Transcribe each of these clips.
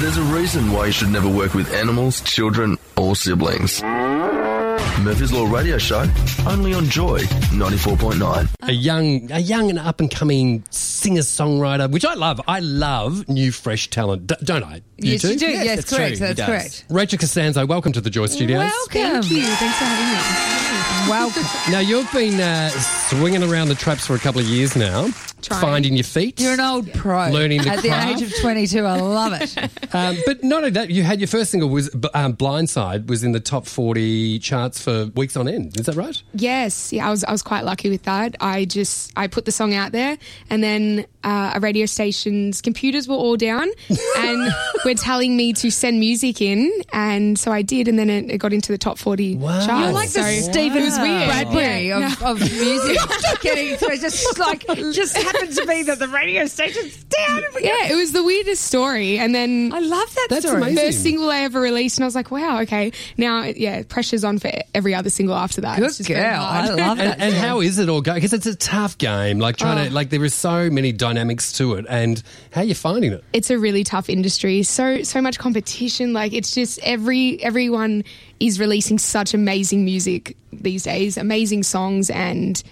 There's a reason why you should never work with animals, children, or siblings. Murphy's Law Radio Show, only on Joy 94.9. a young, a young and up and coming singer songwriter, which I love. I love new fresh talent, D- don't I? Yes, you do. too? Yes, That's correct. true. That's correct. Rachel Costanzo, welcome to the Joy Studios. Welcome. Thank you. Thanks for having me. Welcome. Now you've been uh, swinging around the traps for a couple of years now, Trying. finding your feet. You're an old pro. Learning the At the age of 22, I love it. Um, but not only that, you had your first single was um, "Blindside" was in the top forty charts for weeks on end. Is that right? Yes, yeah, I was I was quite lucky with that. I just I put the song out there, and then uh, a radio station's computers were all down, and were telling me to send music in, and so I did, and then it, it got into the top forty Wow. charts. You're like the Stephen it was weird. Bradbury Yeah. of, of music. Getting through. Just like, just happens to be that the radio station's down. Yeah, it was the weirdest story, and then I love that That's story. amazing. first single I ever released, and I was like, wow, okay, now yeah, pressure's on for every other single after that. Good It's just very girl. I love that. And, and how is it all going? Because it's a tough game. Like trying to, oh. like there is so many dynamics to it. And how are you finding it? it's a really tough industry. So so much competition. Like it's just every everyone is releasing such amazing music these days, amazing songs, and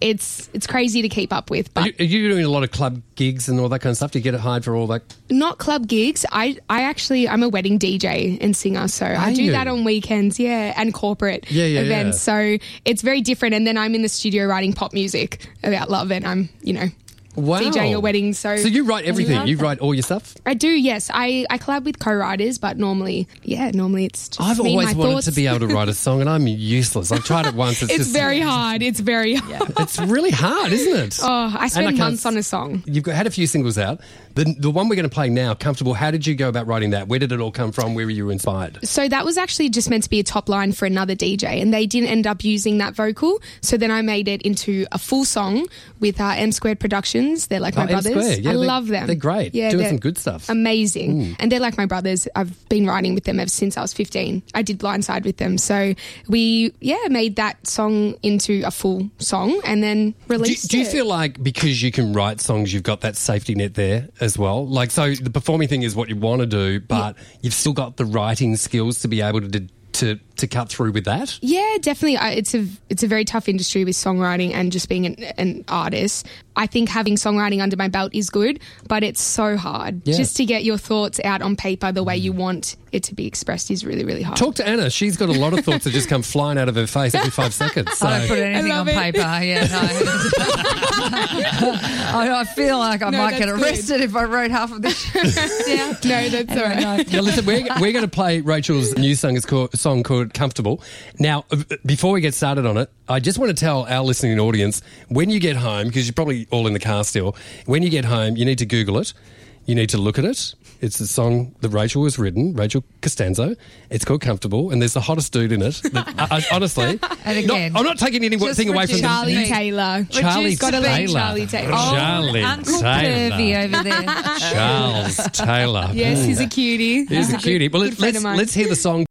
it's it's crazy to keep up with. Are But you, are you doing a lot of club gigs and all that kind of stuff? Do you get it hired for all that? not club gigs. I I actually I'm a wedding DJ and singer, so I do you? that on weekends. Yeah, and corporate Yeah, yeah, events. yeah. So it's very different. And then I'm in the studio writing pop music about love, and I'm you know Wow. DJing a wedding. So So you write everything. You write all your stuff. I do, yes. I, I collab with co-writers, but normally, yeah, normally it's just I've me, always my wanted thoughts. to be able to write a song, and I'm useless. I've tried it once. It's, It's just, very hard. It's very hard. It's really hard, isn't it? Oh, I And I spent months on a song. You've got, had a few singles out. The, the one we're going to play now, Comfortable, how did you go about writing that? Where did it all come from? Where were you inspired? So that was actually just meant to be a top line for another DJ, and they didn't end up using that vocal. So then I made it into a full song with uh, M Squared Productions. They're like Oh, my brothers. Yeah, I love them. they're great. Yeah, Doing they're some good stuff. Amazing, hmm. and they're like my brothers. I've been writing with them ever since I was fifteen. I did Blindside with them, so we yeah made that song into a full song and then Do, you- released. do you it. feel like because you can write songs, you've got that safety net there as well? Like, so the performing thing is what you want to do, but you've still got the writing skills to be able to to to cut through with that. Yeah, definitely. I, it's a it's a very tough industry with songwriting and just being an, an artist. I think having songwriting under my belt is good, but it's so hard Yeah. just to get your thoughts out on paper the way you want it to be expressed is really really hard. Talk to Anna. She's got a lot of thoughts that just come flying out of her face every five seconds. So. I don't put anything on it. paper. Yeah, no. I, I feel like I No, might get that's good. arrested if I wrote half of this. yeah, no, that's all right. Now, listen, we're, we're going to play Rachel's new song, It's called, song called Comfortable. Now, uh, before we get started on it, I just want to tell our listening audience when you get home, because you're probably all in the car still, when you get home, you need to Google it. You need to look at it. It's the song that Rachel has written, Rachel Costanzo. It's called Comfortable, and there's the hottest dude in it. That, I, I- honestly, And not- again, I'm not taking anything away from the- Charlie Me. Taylor. Charlie love Taylor. Charlie Taylor. Oh, Charlie Uncle Taylor. Pervy over there. Charles Taylor. Yes, he's a cutie. He's a cutie. Well, let, let's let's hear the song.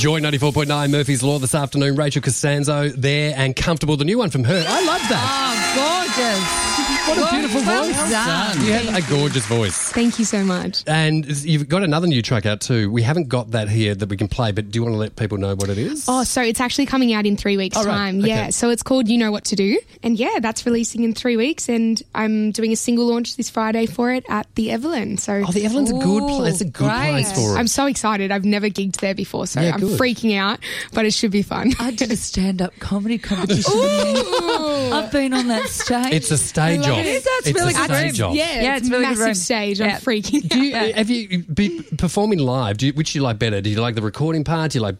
Joy 94.9 Murphy's Law this afternoon. Rachel Costanzo there and comfortable. The new one from her. I love that. Oh, gorgeous. What a beautiful well voice. done. You have a gorgeous voice. Thank you so much. And you've got another new track out too. We haven't got that here that we can play, but do you want to let people know what it is? Oh, so it's actually coming out in three weeks' Oh, right. time. Okay. Yeah. So it's called You Know What to Do. And yeah, that's releasing in three weeks. And I'm doing a single launch this Friday for it at the Evelyn. So Oh, the Evelyn's a good place. It's a good great. place for it. I'm so excited. I've never gigged there before. So Yeah, I'm good. freaking out, but it should be fun. I did a stand-up comedy competition. I've been on that stage. It's a stage off. It is, that's it's really a good stage room. off. Yeah, Yeah, it's, it's a really massive room. stage. I'm freaking Do you, out. Uh, have you be performing live? Do you, which do you like better? Do you like the recording part? Do you like?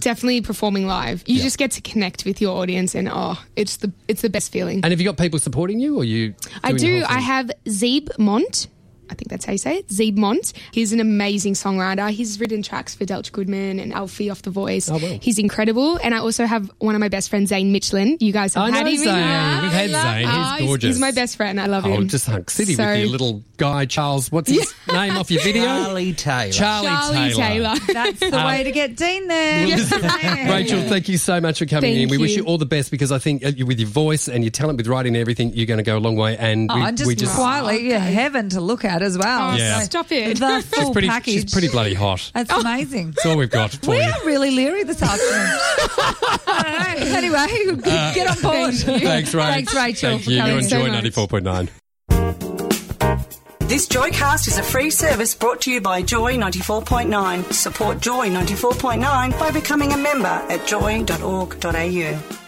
Definitely performing live. You Yeah. just get to connect with your audience, and oh, it's the it's the best feeling. And have you got people supporting you, or you? I doing the do. whole I have Zeeb Mont. I think that's how you say it. Zeeb Mont. He's an amazing songwriter. He's written tracks for Delta Goodrem and Alfie off The Voice. Oh, wow. He's incredible. And I also have one of my best friends, Zane Michelin. You guys have I had know him. Zane. in- We've had I love- Zane. He's Oh, gorgeous. He's my best friend. I love him. Oh, him. just hunk city So- with your little guy, Charles. What's his name off your video? Charlie Taylor. Charlie, Charlie Taylor. That's the Um, way to get Dean there. Rachel, thank you so much for coming Thank in. We wish you. you all the best because I think uh, with your voice and your talent with writing and everything, you're going to go a long way. And Oh, we, and just, we just quietly, you're heaven to look at as well. Oh, Yeah. stop it. The full she's pretty, package. she's pretty bloody hot. That's oh. amazing. That's all we've got for We you. are really leery this afternoon. I don't know. Anyway, uh, get on board. Thanks, Rach. Thanks, Rachel. Thank for you. You coming. enjoy so much. 94.9. This Joycast is a free service brought to you by Joy 94.9. Support Joy 94.9 by becoming a member at joy.org.au.